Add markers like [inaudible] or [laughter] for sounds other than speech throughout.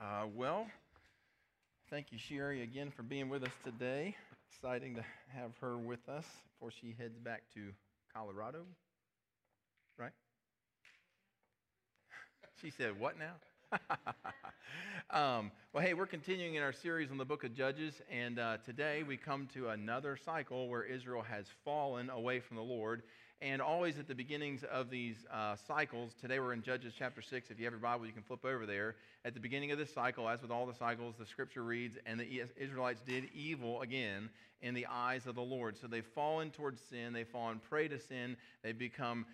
Uh, well, thank you, Sherry, again for being with us today. Exciting to have her with us before she heads back to Colorado. Right? She said, What now? [laughs] um, well, hey, we're continuing in our series on the book of Judges, and uh, today we come to another cycle where Israel has fallen away from the Lord. And always at the beginnings of these uh, cycles, today we're in Judges chapter 6. If you have your Bible, you can flip over there. At the beginning of this cycle, as with all the cycles, the scripture reads, And the Israelites did evil again in the eyes of the Lord. So they've fallen towards sin, they've fallen prey to sin, they've become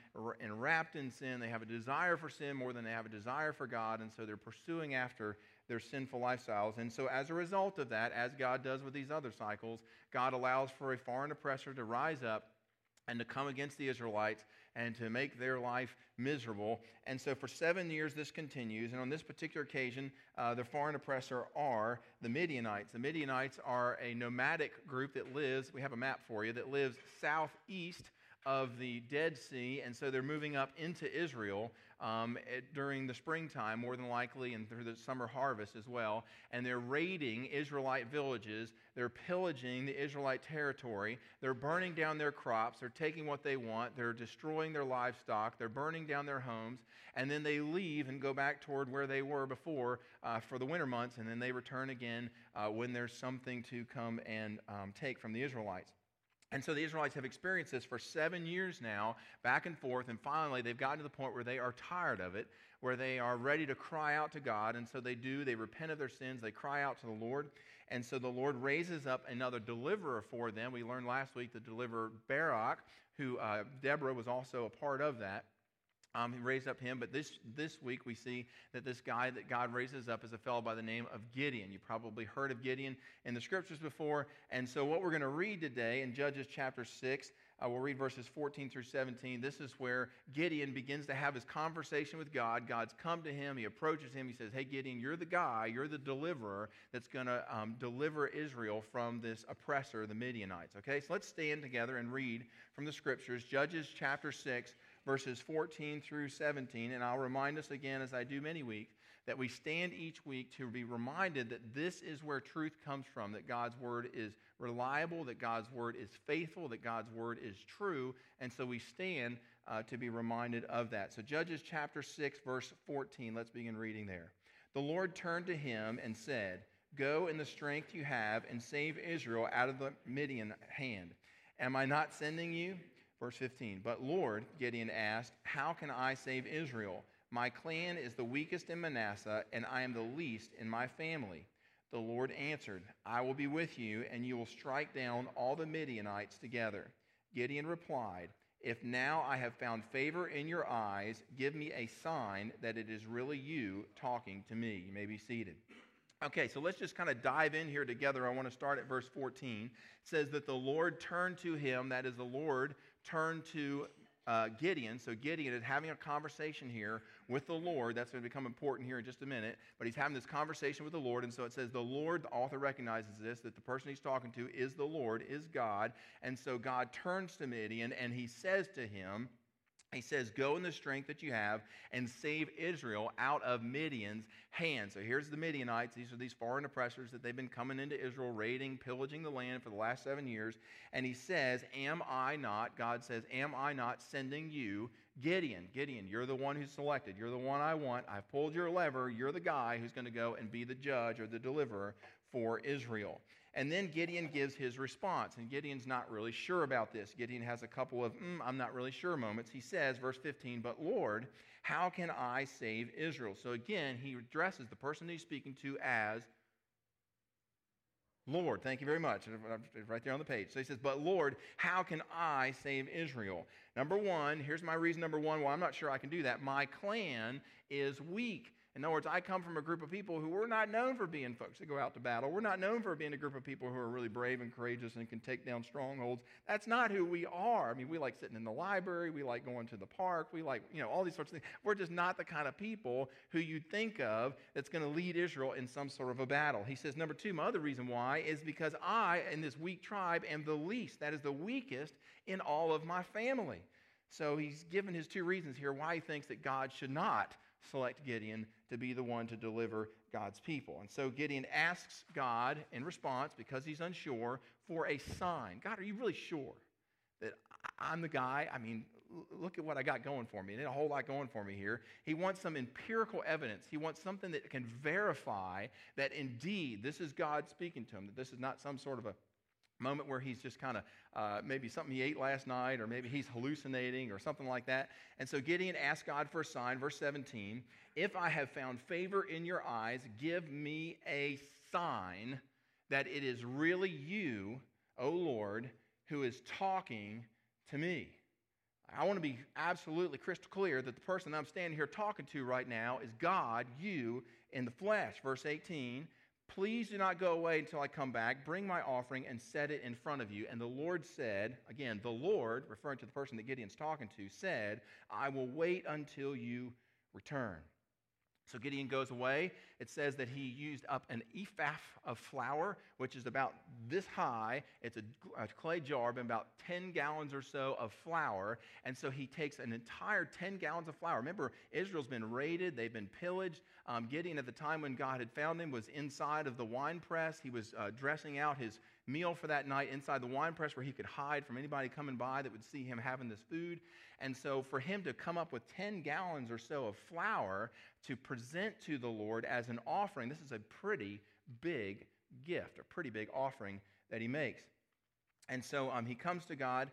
enwrapped in sin, they have a desire for sin more than they have a desire for God, and so they're pursuing after their sinful lifestyles. And so, as a result of that, as God does with these other cycles, God allows for a foreign oppressor to rise up and to come against the Israelites and to make their life miserable. And so for seven years, this continues. And on this particular occasion, uh, the foreign oppressor are the Midianites. The Midianites are a nomadic group that lives, we have a map for you, that lives southeast of the Dead Sea, and so they're moving up into Israel um, during the springtime, more than likely, and through the summer harvest as well. And they're raiding Israelite villages. They're pillaging the Israelite territory. They're burning down their crops. They're taking what they want. They're destroying their livestock. They're burning down their homes. And then they leave and go back toward where they were before uh, for the winter months, and then they return again uh, when there's something to come and um, take from the Israelites. And so the Israelites have experienced this for seven years now, back and forth, and finally they've gotten to the point where they are tired of it, where they are ready to cry out to God. And so they do, they repent of their sins, they cry out to the Lord. And so the Lord raises up another deliverer for them. We learned last week the deliverer Barak, who uh, Deborah was also a part of that. Um, he raised up him, but this, this week we see that this guy that God raises up is a fellow by the name of Gideon. You probably heard of Gideon in the scriptures before. And so, what we're going to read today in Judges chapter 6, uh, we'll read verses 14 through 17. This is where Gideon begins to have his conversation with God. God's come to him, he approaches him, he says, Hey, Gideon, you're the guy, you're the deliverer that's going to um, deliver Israel from this oppressor, the Midianites. Okay, so let's stand together and read from the scriptures, Judges chapter 6 verses 14 through 17. And I'll remind us again, as I do many weeks, that we stand each week to be reminded that this is where truth comes from, that God's word is reliable, that God's word is faithful, that God's word is true. And so we stand uh, to be reminded of that. So, Judges chapter 6, verse 14, let's begin reading there. The Lord turned to him and said, Go in the strength you have and save Israel out of the Midian hand. Am I not sending you? Verse 15, but Lord, Gideon asked, How can I save Israel? My clan is the weakest in Manasseh, and I am the least in my family. The Lord answered, I will be with you, and you will strike down all the Midianites together. Gideon replied, If now I have found favor in your eyes, give me a sign that it is really you talking to me. You may be seated. Okay, so let's just kind of dive in here together. I want to start at verse 14. It says that the Lord turned to him, that is, the Lord turn to uh, Gideon. So Gideon is having a conversation here with the Lord. That's going to become important here in just a minute. But he's having this conversation with the Lord. And so it says the Lord, the author recognizes this, that the person he's talking to is the Lord, is God. And so God turns to Midian and he says to him, he says, Go in the strength that you have and save Israel out of Midian's hand. So here's the Midianites. These are these foreign oppressors that they've been coming into Israel, raiding, pillaging the land for the last seven years. And he says, Am I not, God says, Am I not sending you, Gideon? Gideon, you're the one who's selected. You're the one I want. I've pulled your lever. You're the guy who's going to go and be the judge or the deliverer for Israel. And then Gideon gives his response. And Gideon's not really sure about this. Gideon has a couple of, mm, I'm not really sure moments. He says, verse 15, But Lord, how can I save Israel? So again, he addresses the person he's speaking to as Lord. Thank you very much. Right there on the page. So he says, But Lord, how can I save Israel? Number one, here's my reason number one why I'm not sure I can do that. My clan is weak. In other words, I come from a group of people who were not known for being folks that go out to battle. We're not known for being a group of people who are really brave and courageous and can take down strongholds. That's not who we are. I mean, we like sitting in the library. We like going to the park. We like, you know, all these sorts of things. We're just not the kind of people who you think of that's going to lead Israel in some sort of a battle. He says, number two, my other reason why is because I, in this weak tribe, am the least. That is the weakest in all of my family. So he's given his two reasons here why he thinks that God should not select Gideon to be the one to deliver God's people. And so Gideon asks God in response, because he's unsure, for a sign. God, are you really sure that I'm the guy? I mean, look at what I got going for me. And a whole lot going for me here. He wants some empirical evidence. He wants something that can verify that indeed this is God speaking to him, that this is not some sort of a moment where he's just kind of uh, maybe something he ate last night or maybe he's hallucinating or something like that and so gideon asked god for a sign verse 17 if i have found favor in your eyes give me a sign that it is really you o lord who is talking to me I want to be absolutely crystal clear that the person I'm standing here talking to right now is God, you in the flesh. Verse 18 Please do not go away until I come back. Bring my offering and set it in front of you. And the Lord said, again, the Lord, referring to the person that Gideon's talking to, said, I will wait until you return. So Gideon goes away. It says that he used up an ephah of flour, which is about this high. It's a, a, clay jar, but about 10 gallons or so of flour. And so he takes an entire 10 gallons of flour. Remember, Israel's been raided, they've been pillaged. Um, Gideon, at the time when God had found him, was inside of the wine press. He was uh, dressing out his meal for that night inside the wine press where he could hide from anybody coming by that would see him having this food. And so, for him to come up with 10 gallons or so of flour to present to the Lord as an offering, this is a pretty big gift, a pretty big offering that he makes. And so um, he comes to God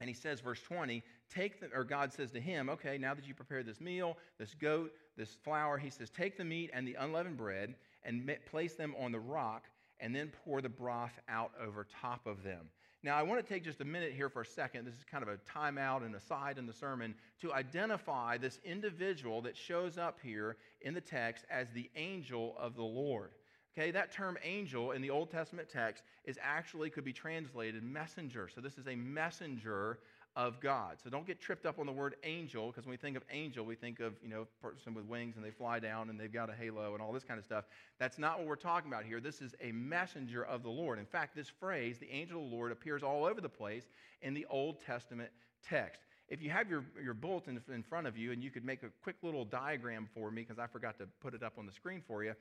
and he says, verse 20, take the, or God says to him, okay, now that you prepared this meal, this goat, this flour, he says, take the meat and the unleavened bread and place them on the rock and then pour the broth out over top of them. Now, I want to take just a minute here for a second. This is kind of a timeout and aside in the sermon to identify this individual that shows up here in the text as the angel of the Lord. Okay, that term angel in the Old Testament text is actually could be translated messenger. So this is a messenger of God. So don't get tripped up on the word angel, because when we think of angel, we think of, you know, person with wings and they fly down and they've got a halo and all this kind of stuff. That's not what we're talking about here. This is a messenger of the Lord. In fact, this phrase, the angel of the Lord, appears all over the place in the Old Testament text. If you have your, your bulletin in front of you and you could make a quick little diagram for me, because I forgot to put it up on the screen for you,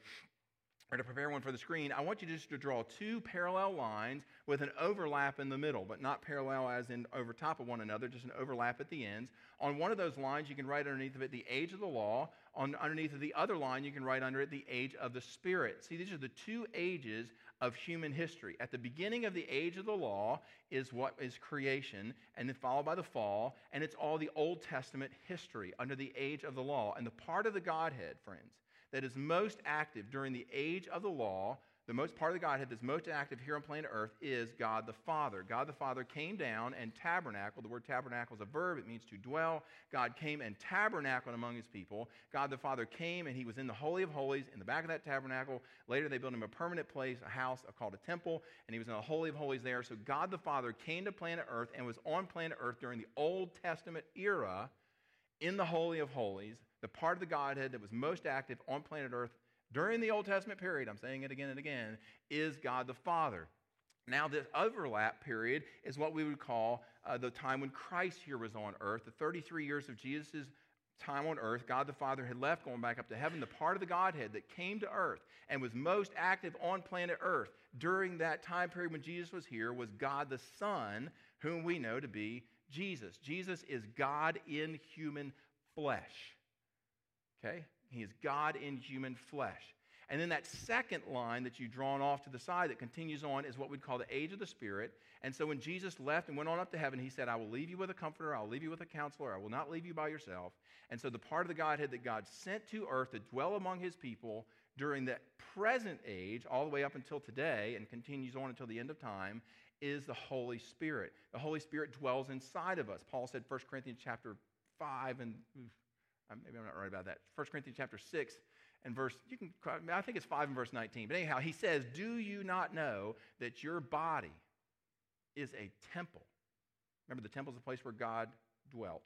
or to prepare one for the screen, I want you just to draw two parallel lines with an overlap in the middle, but not parallel as in over top of one another, just an overlap at the ends. On one of those lines, you can write underneath of it the age of the law. On underneath of the other line, you can write under it the age of the Spirit. See, these are the two ages of human history. At the beginning of the age of the law is what is creation, and then followed by the fall, and it's all the Old Testament history under the age of the law. And the part of the Godhead, friends, that is most active during the age of the law, the most part of the Godhead that's most active here on planet Earth is God the Father. God the Father came down and tabernacled. The word tabernacle is a verb, it means to dwell. God came and tabernacled among his people. God the Father came and he was in the Holy of Holies in the back of that tabernacle. Later, they built him a permanent place, a house called a temple, and he was in the Holy of Holies there. So God the Father came to planet Earth and was on planet Earth during the Old Testament era in the Holy of Holies the part of the Godhead that was most active on planet Earth during the Old Testament period, I'm saying it again and again, is God the Father. Now, this overlap period is what we would call uh, the time when Christ here was on earth, the 33 years of Jesus' time on earth. God the Father had left, going back up to heaven. The part of the Godhead that came to earth and was most active on planet earth during that time period when Jesus was here was God the Son, whom we know to be Jesus. Jesus is God in human flesh. Okay? He is God in human flesh. And then that second line that you've drawn off to the side that continues on is what we'd call the age of the Spirit. And so when Jesus left and went on up to heaven, he said, I will leave you with a comforter, I'll leave you with a counselor, I will not leave you by yourself. And so the part of the Godhead that God sent to earth to dwell among his people during the present age, all the way up until today, and continues on until the end of time, is the Holy Spirit. The Holy Spirit dwells inside of us. Paul said, 1 Corinthians chapter 5 and maybe I'm not right about that. 1 Corinthians chapter 6 and verse, you can, I think it's 5 and verse 19. But anyhow, he says, Do you not know that your body is a temple? Remember, the temple is the place where God dwelt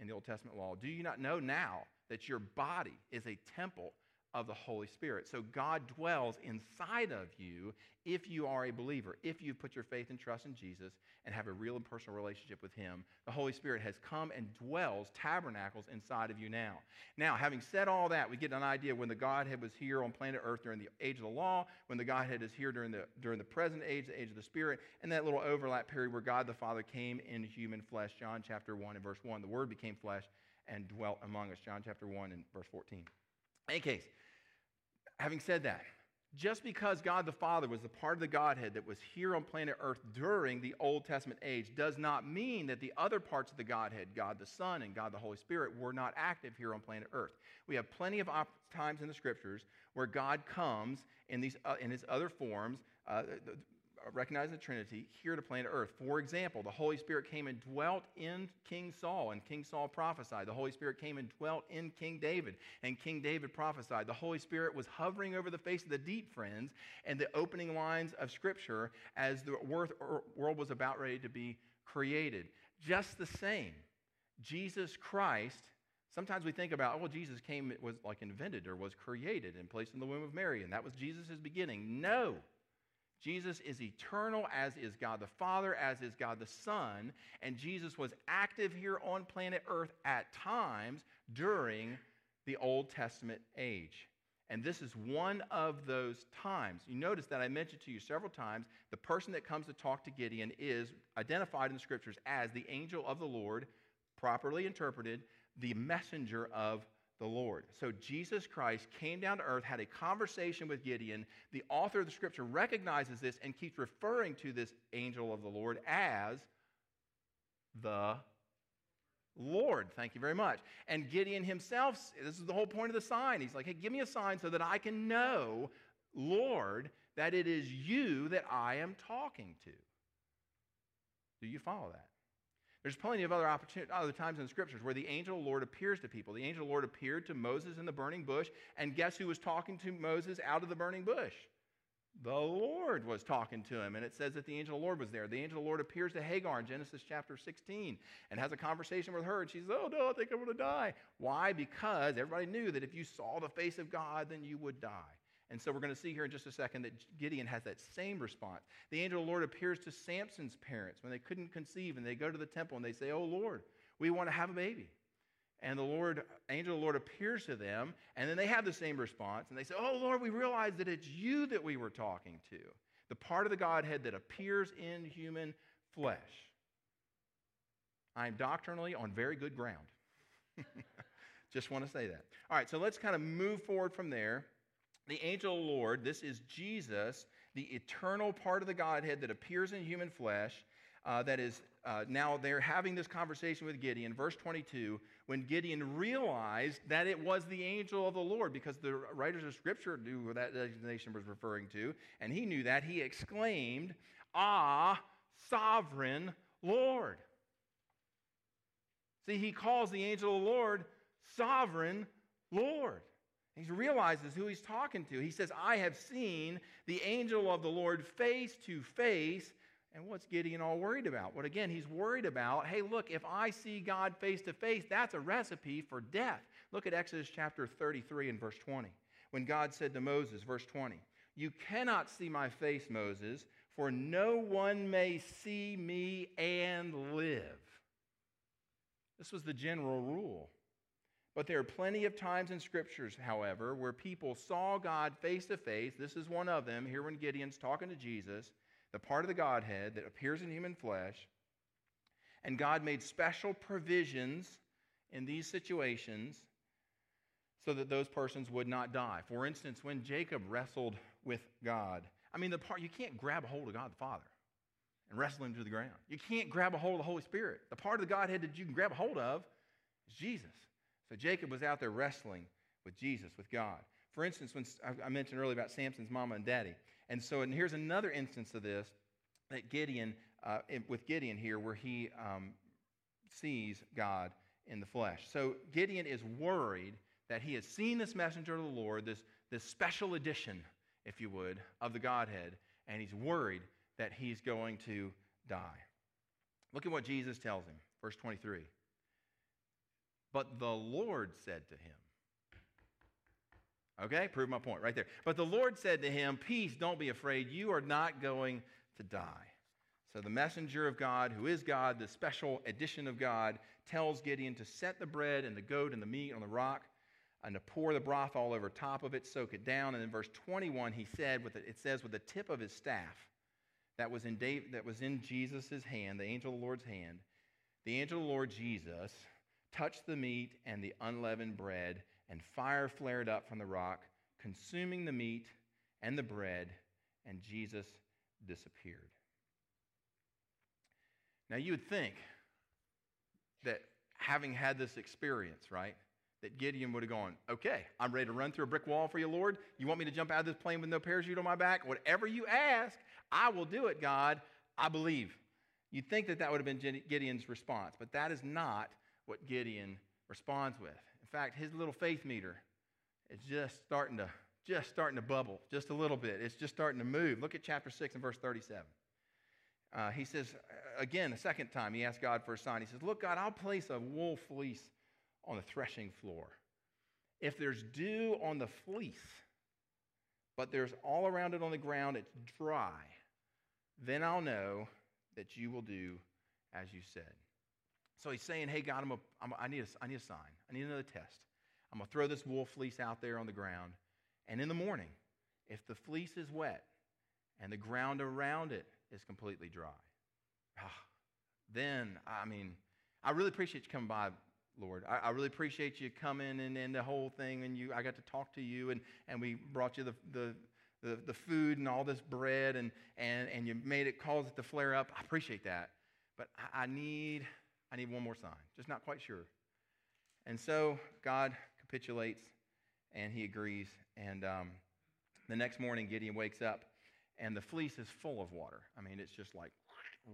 in the Old Testament law. Do you not know now that your body is a temple of the Holy Spirit. So God dwells inside of you if you are a believer, if you put your faith and trust in Jesus and have a real and personal relationship with Him. The Holy Spirit has come and dwells, tabernacles inside of you now. Now, having said all that, we get an idea when the Godhead was here on planet Earth during the age of the law, when the Godhead is here during the, during the present age, the age of the Spirit, and that little overlap period where God the Father came in human flesh. John chapter 1 and verse 1. The Word became flesh and dwelt among us. John chapter 1 and verse 14. In any case, having said that, just because God the Father was the part of the Godhead that was here on planet Earth during the Old Testament age does not mean that the other parts of the Godhead, God the Son and God the Holy Spirit, were not active here on planet Earth. We have plenty of op- times in the scriptures where God comes in, these, uh, in his other forms. Uh, Uh, recognizing the Trinity here to planet Earth. For example, the Holy Spirit came and dwelt in King Saul, and King Saul prophesied. The Holy Spirit came and dwelt in King David, and King David prophesied. The Holy Spirit was hovering over the face of the deep, friends, and the opening lines of Scripture as the world was about ready to be created. Just the same, Jesus Christ. Sometimes we think about, oh, well, Jesus came, was like invented or was created and placed in the womb of Mary, and that was Jesus' beginning. No. Jesus is eternal, as is God the Father, as is God the Son, and Jesus was active here on planet Earth at times during the Old Testament age. And this is one of those times. You notice that I mentioned to you several times the person that comes to talk to Gideon is identified in the scriptures as the angel of the Lord, properly interpreted, the messenger of the Lord. So Jesus Christ came down to earth, had a conversation with Gideon. The author of the scripture recognizes this and keeps referring to this angel of the Lord as the Lord. Thank you very much. And Gideon himself, this is the whole point of the sign. He's like, hey, give me a sign so that I can know, Lord, that it is you that I am talking to. Do you follow that? There's plenty of other, other times in the scriptures where the angel of the Lord appears to people. The angel of the Lord appeared to Moses in the burning bush, and guess who was talking to Moses out of the burning bush? The Lord was talking to him, and it says that the angel of the Lord was there. The angel of the Lord appears to Hagar in Genesis chapter 16 and has a conversation with her, and she says, Oh, no, I think I'm going to die. Why? Because everybody knew that if you saw the face of God, then you would die. And so we're going to see here in just a second that Gideon has that same response. The angel of the Lord appears to Samson's parents when they couldn't conceive, and they go to the temple and they say, Oh Lord, we want to have a baby. And the Lord, angel of the Lord appears to them, and then they have the same response, and they say, Oh Lord, we realize that it's you that we were talking to, the part of the Godhead that appears in human flesh. I'm doctrinally on very good ground. [laughs] Just want to say that. All right, so let's kind of move forward from there the angel of the Lord, this is Jesus, the eternal part of the Godhead that appears in human flesh, uh, that is uh, now they're having this conversation with Gideon. Verse 22, when Gideon realized that it was the angel of the Lord, because the writers of Scripture knew what that designation was referring to, and he knew that, he exclaimed, Ah, sovereign Lord. See, he calls the angel of the Lord sovereign Lord. He realizes who he's talking to. He says, I have seen the angel of the Lord face to face. And what's Gideon all worried about? What again, he's worried about, hey, look, if I see God face to face, that's a recipe for death. Look at Exodus chapter 33 and verse 20. When God said to Moses, verse 20, You cannot see my face, Moses, for no one may see me and live. This was the general rule. But there are plenty of times in scriptures, however, where people saw God face to face. This is one of them. Here, when Gideon's talking to Jesus, the part of the Godhead that appears in human flesh, and God made special provisions in these situations so that those persons would not die. For instance, when Jacob wrestled with God, I mean, the part you can't grab a hold of God the Father and wrestle him to the ground. You can't grab a hold of the Holy Spirit. The part of the Godhead that you can grab a hold of is Jesus. So Jacob was out there wrestling with Jesus, with God. For instance, when I mentioned earlier about Samson's mama and daddy. And so and here's another instance of this that Gideon, uh, with Gideon here, where he um, sees God in the flesh. So Gideon is worried that he has seen this messenger of the Lord, this, this special edition, if you would, of the Godhead, and he's worried that he's going to die. Look at what Jesus tells him, verse 23. But the Lord said to him, Okay, prove my point right there. But the Lord said to him, Peace, don't be afraid. You are not going to die. So the messenger of God, who is God, the special edition of God, tells Gideon to set the bread and the goat and the meat on the rock and to pour the broth all over top of it, soak it down. And in verse 21, he said, with it says, with the tip of his staff that was in, that was in Jesus' hand, the angel of the Lord's hand, the angel of the Lord Jesus touched the meat and the unleavened bread, and fire flared up from the rock, consuming the meat and the bread, and Jesus disappeared. Now, you would think that having had this experience, right, that Gideon would have gone, okay, I'm ready to run through a brick wall for you, Lord. You want me to jump out of this plane with no parachute on my back? Whatever you ask, I will do it, God. I believe. You'd think that that would have been Gideon's response, but that is not what Gideon responds with. In fact, his little faith meter is just starting to just starting to bubble just a little bit. It's just starting to move. Look at chapter 6 and verse 37. Uh, he says, again, a second time, he asks God for a sign. He says, Look, God, I'll place a wool fleece on the threshing floor. If there's dew on the fleece, but there's all around it on the ground, it's dry, then I'll know that you will do as you said. So he's saying, Hey, God, I'm a, I'm a, I, need a, I need a sign. I need another test. I'm going to throw this wool fleece out there on the ground. And in the morning, if the fleece is wet and the ground around it is completely dry, ah, then, I mean, I really appreciate you coming by, Lord. I, I, really appreciate you coming and, and the whole thing. And you, I got to talk to you, and, and we brought you the, the, the, the food and all this bread, and, and, and you made it cause it to flare up. I appreciate that. But I, I need, I need one more sign. Just not quite sure. And so God capitulates and he agrees. And um, the next morning, Gideon wakes up and the fleece is full of water. I mean, it's just like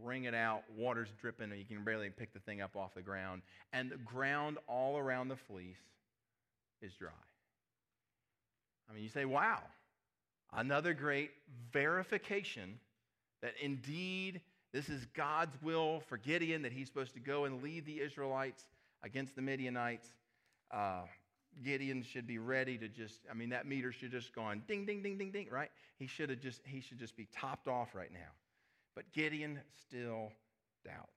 wring it out, water's dripping, and you can barely pick the thing up off the ground. And the ground all around the fleece is dry. I mean, you say, wow, another great verification that indeed this is God's will for Gideon, that he's supposed to go and lead the Israelites against the Midianites. Uh, Gideon should be ready to just, I mean, that meter should just go on ding, ding, ding, ding, ding, right? He should have just, he should just be topped off right now. But Gideon still doubts.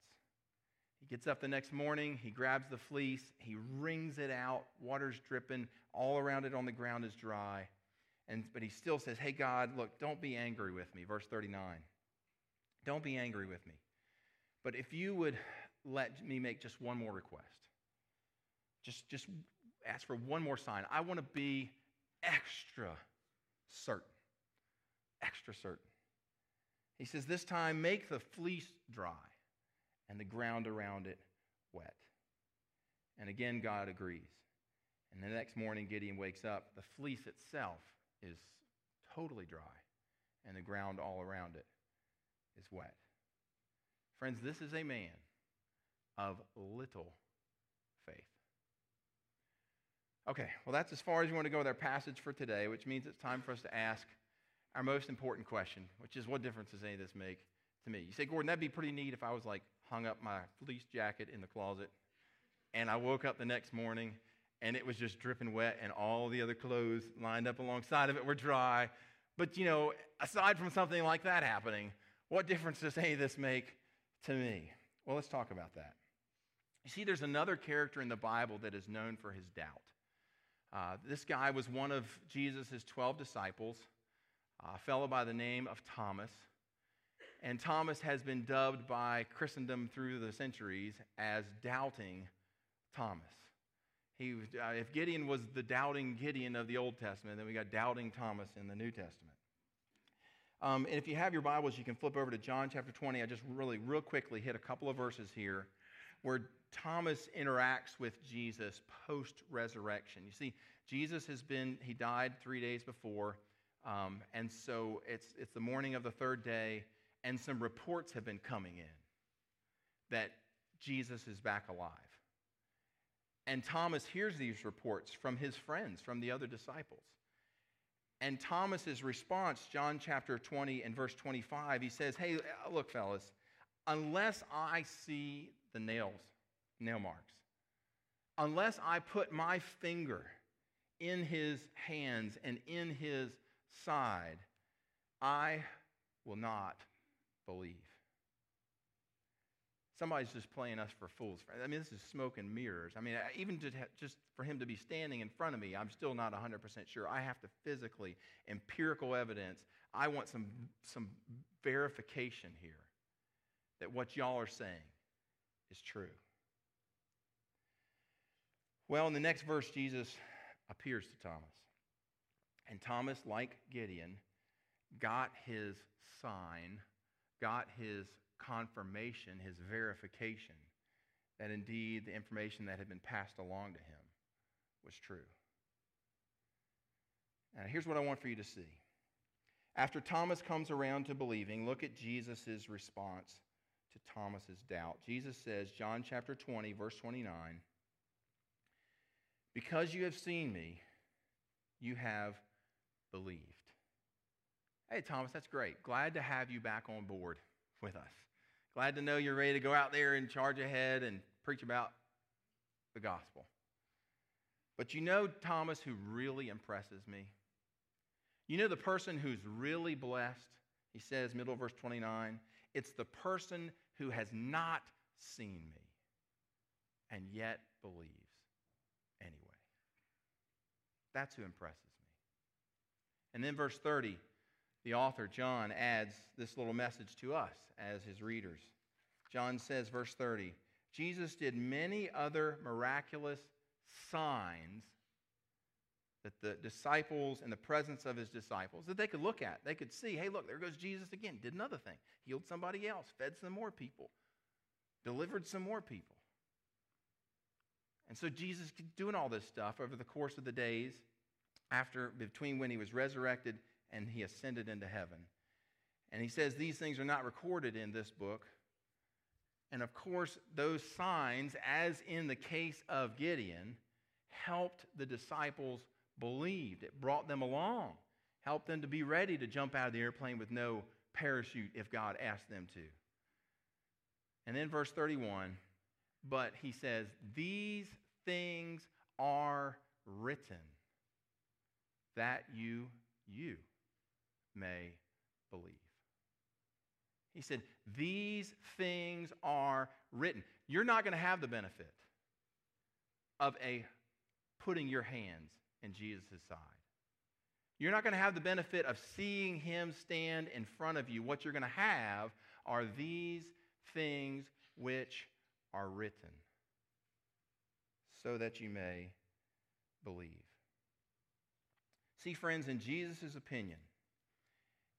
He gets up the next morning, he grabs the fleece, he wrings it out, water's dripping, all around it on the ground is dry. And, but he still says, Hey, God, look, don't be angry with me. Verse 39. Don't be angry with me. But if you would let me make just one more request, just, just ask for one more sign. I want to be extra certain. Extra certain. He says, This time make the fleece dry and the ground around it wet. And again, God agrees. And the next morning, Gideon wakes up. The fleece itself is totally dry, and the ground all around it is wet. Friends, this is a man of little faith. Okay, well, that's as far as we want to go with our passage for today, which means it's time for us to ask our most important question, which is what difference does any of this make to me? You say, Gordon, that'd be pretty neat if I was like hung up my fleece jacket in the closet and I woke up the next morning and it was just dripping wet and all the other clothes lined up alongside of it were dry. But, you know, aside from something like that happening, what difference does any of this make to me? Well, let's talk about that. You see, there's another character in the Bible that is known for his doubt. Uh, this guy was one of Jesus' 12 disciples, a fellow by the name of Thomas. And Thomas has been dubbed by Christendom through the centuries as Doubting Thomas. He uh, if Gideon was the doubting Gideon of the Old Testament, then we got Doubting Thomas in the New Testament. Um, and if you have your Bibles, you can flip over to John chapter 20. I just really, real quickly hit a couple of verses here where Thomas interacts with Jesus post resurrection. You see, Jesus has been, he died three days before. Um, and so it's, it's the morning of the third day, and some reports have been coming in that Jesus is back alive. And Thomas hears these reports from his friends, from the other disciples. And Thomas's response, John chapter 20 and verse 25, he says, Hey, uh, look, fellas, unless I see the nails, nail marks, unless I put my finger in his hands and in his side, I will not believe. Somebody's just playing us for fools. I mean, this is smoke and mirrors. I mean, even just for him to be standing in front of me, I'm still not 100% sure. I have to physically, empirical evidence. I want some, some verification here that what y'all are saying is true. Well, in the next verse, Jesus appears to Thomas. And Thomas, like Gideon, got his sign, got his confirmation, his verification that indeed the information that had been passed along to him was true. Now, here's what I want for you to see. After Thomas comes around to believing, look at Jesus' response to Thomas's doubt. Jesus says, John chapter 20, verse 29, Because you have seen me, you have believed. Hey, Thomas, that's great. Glad to have you back on board with us. Glad to know you're ready to go out there and charge ahead and preach about the gospel. But you know, Thomas, who really impresses me? You know, the person who's really blessed, he says, middle of verse 29, it's the person who has not seen me and yet believes anyway. That's who impresses me. And then, verse 30, the author, John, adds this little message to us as his readers. John says, verse 30, Jesus did many other miraculous signs that the disciples, in the presence of his disciples, that they could look at. They could see, hey, look, there goes Jesus again. Did another thing. Healed somebody else, fed some more people, delivered some more people. And so Jesus doing all this stuff over the course of the days after, between when he was resurrected and he ascended into heaven. And he says these things are not recorded in this book. And of course, those signs, as in the case of Gideon, helped the disciples believe. It brought them along, helped them to be ready to jump out of the airplane with no parachute if God asked them to. And then verse 31, but he says, These things are written that you, you may believe. He said, These things are written. You're not going to have the benefit of a putting your hands in Jesus' side. You're not going to have the benefit of seeing him stand in front of you. What you're going to have are these things which are written so that you may believe. See, friends, in Jesus' opinion,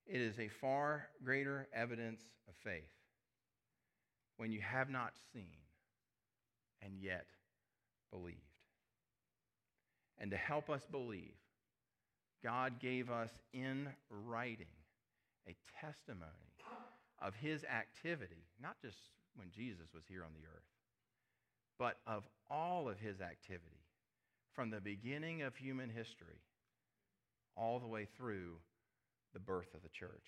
it is a far greater evidence of faith when you have not seen and yet believed. And to help us believe, God gave us in writing a testimony of his activity, not just when Jesus was here on the earth, but of all of his activity from the beginning of human history all the way through the birth of the church.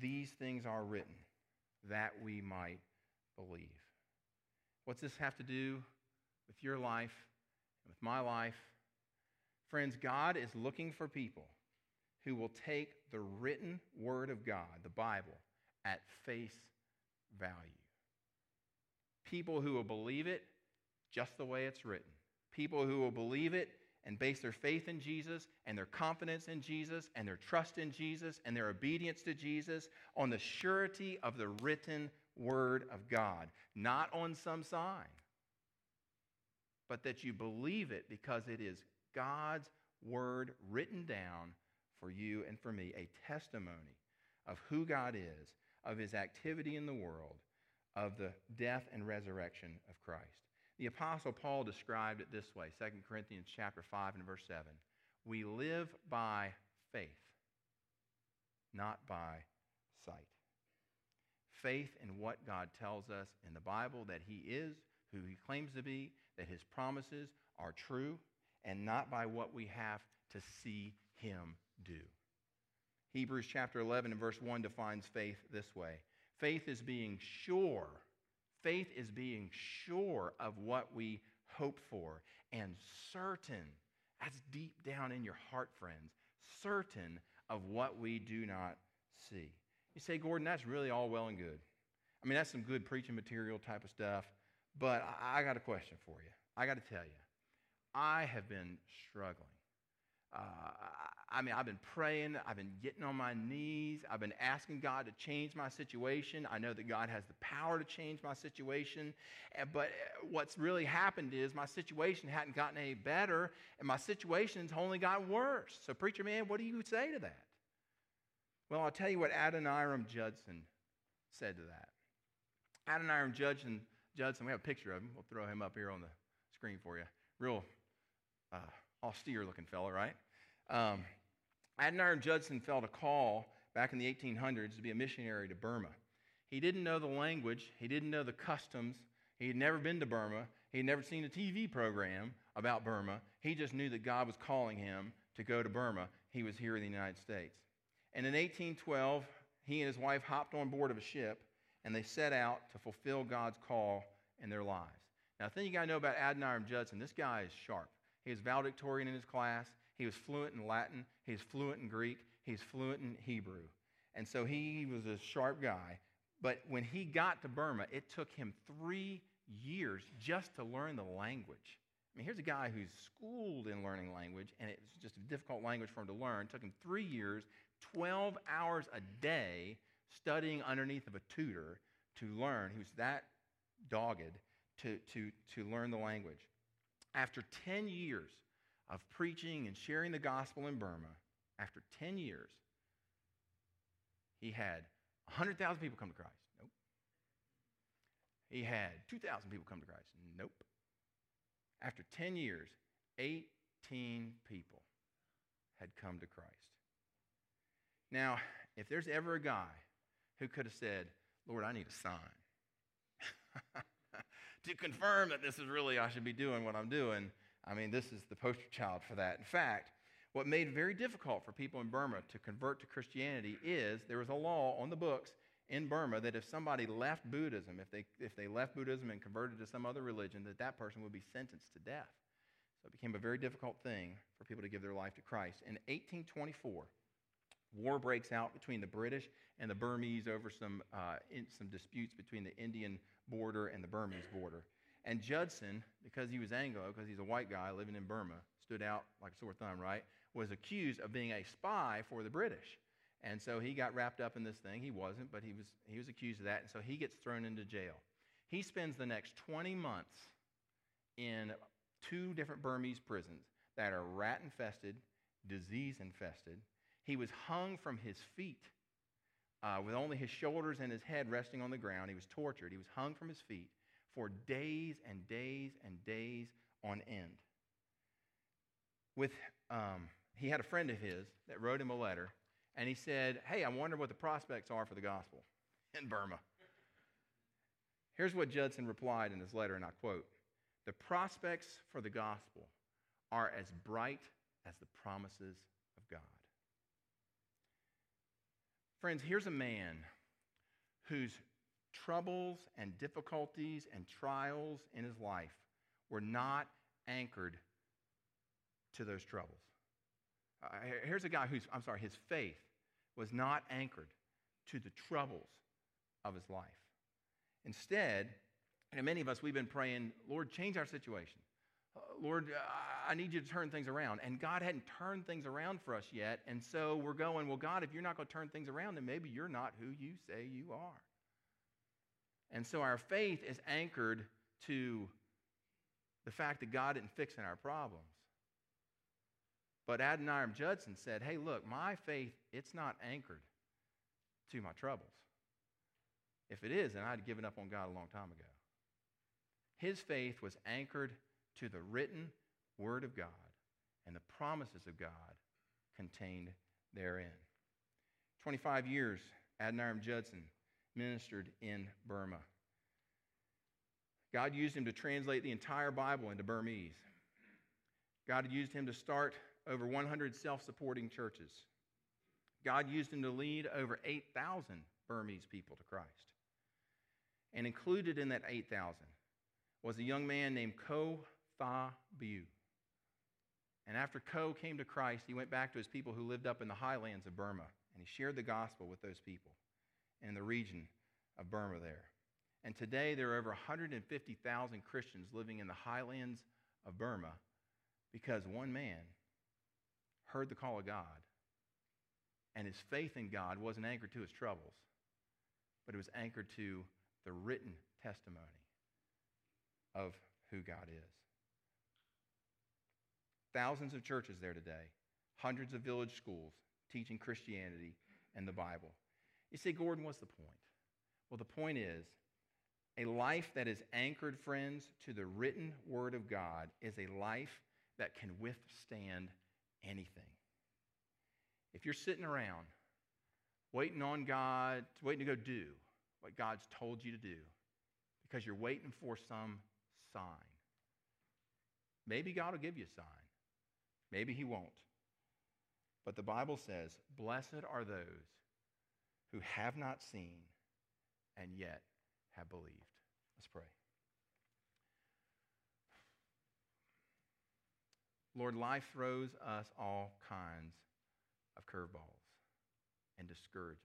These things are written that we might believe. What's this have to do with your life and with my life? Friends, God is looking for people who will take the written word of God, the Bible, at face value. People who will believe it just the way it's written. People who will believe it and base their faith in Jesus and their confidence in Jesus and their trust in Jesus and their obedience to Jesus on the surety of the written word of God, not on some sign, but that you believe it because it is God's word written down for you and for me, a testimony of who God is, of his activity in the world, of the death and resurrection of Christ. The apostle Paul described it this way, 2 Corinthians chapter 5 and verse 7. We live by faith, not by sight. Faith in what God tells us in the Bible that he is who he claims to be, that his promises are true, and not by what we have to see him do. Hebrews chapter 11 and verse 1 defines faith this way faith is being sure Faith is being sure of what we hope for and certain That's deep down in your heart, friends, certain of what we do not see. You say, Gordon, that's really all well and good. I mean, that's some good preaching material type of stuff, but I, I got a question for you. I got to tell you, I have been struggling. Uh, I mean, I've been praying, I've been getting on my knees, I've been asking God to change my situation. I know that God has the power to change my situation. But uh, what's really happened is my situation hadn't gotten any better, and my situation's only gotten worse. So, preacher man, what do you say to that? Well, I'll tell you what Adoniram Judson said to that. Adoniram Judson, Judson, we have a picture of him. We'll throw him up here on the screen for you. Real uh, austere looking fellow, right? Um, Adoniram Judson felt a call back in the 1800s to be a missionary to Burma. He didn't know the language, he didn't know the customs, he had never been to Burma, he had never seen a TV program about Burma. He just knew that God was calling him to go to Burma. He was here in the United States. And in 1812, he and his wife hopped on board of a ship and they set out to fulfill God's call in their lives. Now, the thing you got to know about Adoniram Judson, this guy is sharp. He was valedictorian in his class. He was fluent in Latin. He's fluent in Greek. He's fluent in Hebrew. And so he was a sharp guy. But when he got to Burma, it took him three years just to learn the language. I mean, here's a guy who's schooled in learning language, and it's just a difficult language for him to learn. It took him three years, 12 hours a day, studying underneath of a tutor to learn. He was that dogged to, to, to learn the language. After 10 years of preaching and sharing the gospel in Burma, after 10 years, he had 100,000 people come to Christ. Nope. He had 2,000 people come to Christ. Nope. After 10 years, 18 people had come to Christ. Now, if there's ever a guy who could have said, Lord, I need a sign [laughs] to confirm that this is really, I should be doing what I'm doing, I mean, this is the poster child for that. In fact, what made it very difficult for people in Burma to convert to Christianity is there was a law on the books in Burma that if somebody left Buddhism, if they, if they left Buddhism and converted to some other religion, that that person would be sentenced to death. So it became a very difficult thing for people to give their life to Christ. In 1824, war breaks out between the British and the Burmese over some, uh, in, some disputes between the Indian border and the Burmese border. And Judson, because he was Anglo, because he's a white guy living in Burma, stood out like a sore thumb, right? Was accused of being a spy for the British. And so he got wrapped up in this thing. He wasn't, but he was, he was accused of that. And so he gets thrown into jail. He spends the next 20 months in two different Burmese prisons that are rat infested, disease infested. He was hung from his feet uh, with only his shoulders and his head resting on the ground. He was tortured. He was hung from his feet for days and days and days on end. With, um, he had a friend of his that wrote him a letter, and he said, Hey, I wonder what the prospects are for the gospel in Burma. Here's what Judson replied in his letter, and I quote The prospects for the gospel are as bright as the promises of God. Friends, here's a man whose troubles and difficulties and trials in his life were not anchored to those troubles. Uh, here's a guy whose, I'm sorry, his faith was not anchored to the troubles of his life. Instead, and many of us, we've been praying, Lord, change our situation. Uh, Lord, I need you to turn things around. And God hadn't turned things around for us yet. And so we're going, well, God, if you're not going to turn things around, then maybe you're not who you say you are. And so our faith is anchored to the fact that God isn't fixing our problems. But Adoniram Judson said, hey, look, my faith, it's not anchored to my troubles. If it is, then I'd given up on God a long time ago. His faith was anchored to the written Word of God and the promises of God contained therein. 25 years, Adoniram Judson ministered in Burma. God used him to translate the entire Bible into Burmese. God used him to start over 100 self supporting churches. God used him to lead over 8,000 Burmese people to Christ. And included in that 8,000 was a young man named Ko Tha Byu. And after Ko came to Christ, he went back to his people who lived up in the highlands of Burma, and he shared the gospel with those people in the region of Burma there. And today there are over 150,000 Christians living in the highlands of Burma because one man heard the call of God, and his faith in God wasn't anchored to his troubles, but it was anchored to the written testimony of who God is. Thousands of churches there today, hundreds of village schools teaching Christianity and the Bible. You say, Gordon, what's the point? Well, the point is a life that is anchored, friends, to the written word of God is a life that can withstand anything. If you're sitting around waiting on God, waiting to go do what God's told you to do because you're waiting for some sign, maybe God will give you a sign. Maybe He won't. But the Bible says, Blessed are those who have not seen and yet have believed. Let's pray. Lord, life throws us all kinds of curveballs and discouragement.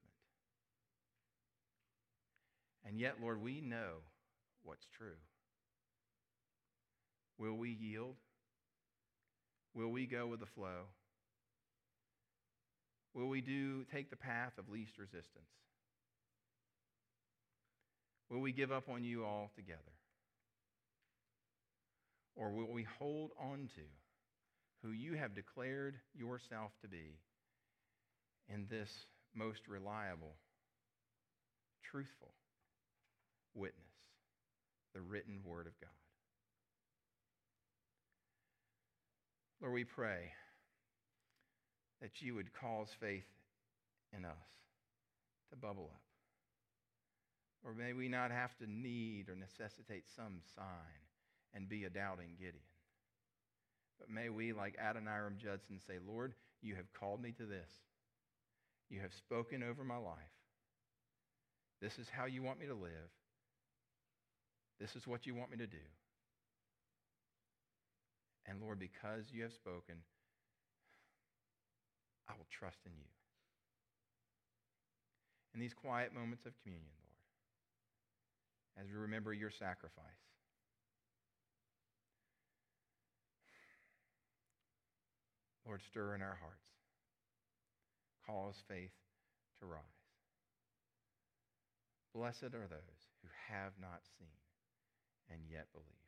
And yet, Lord, we know what's true. Will we yield? Will we go with the flow? Will we do take the path of least resistance? Will we give up on you altogether? Or will we hold on to who you have declared yourself to be in this most reliable, truthful witness, the written Word of God? Lord, we pray that you would cause faith in us to bubble up. Or may we not have to need or necessitate some sign and be a doubting Gideon. But may we, like Adoniram Judson, say, Lord, you have called me to this. You have spoken over my life. This is how you want me to live. This is what you want me to do. And Lord, because you have spoken, I will trust in you. In these quiet moments of communion, Lord, as we remember your sacrifice, Lord, stir in our hearts. Cause faith to rise. Blessed are those who have not seen and yet believe.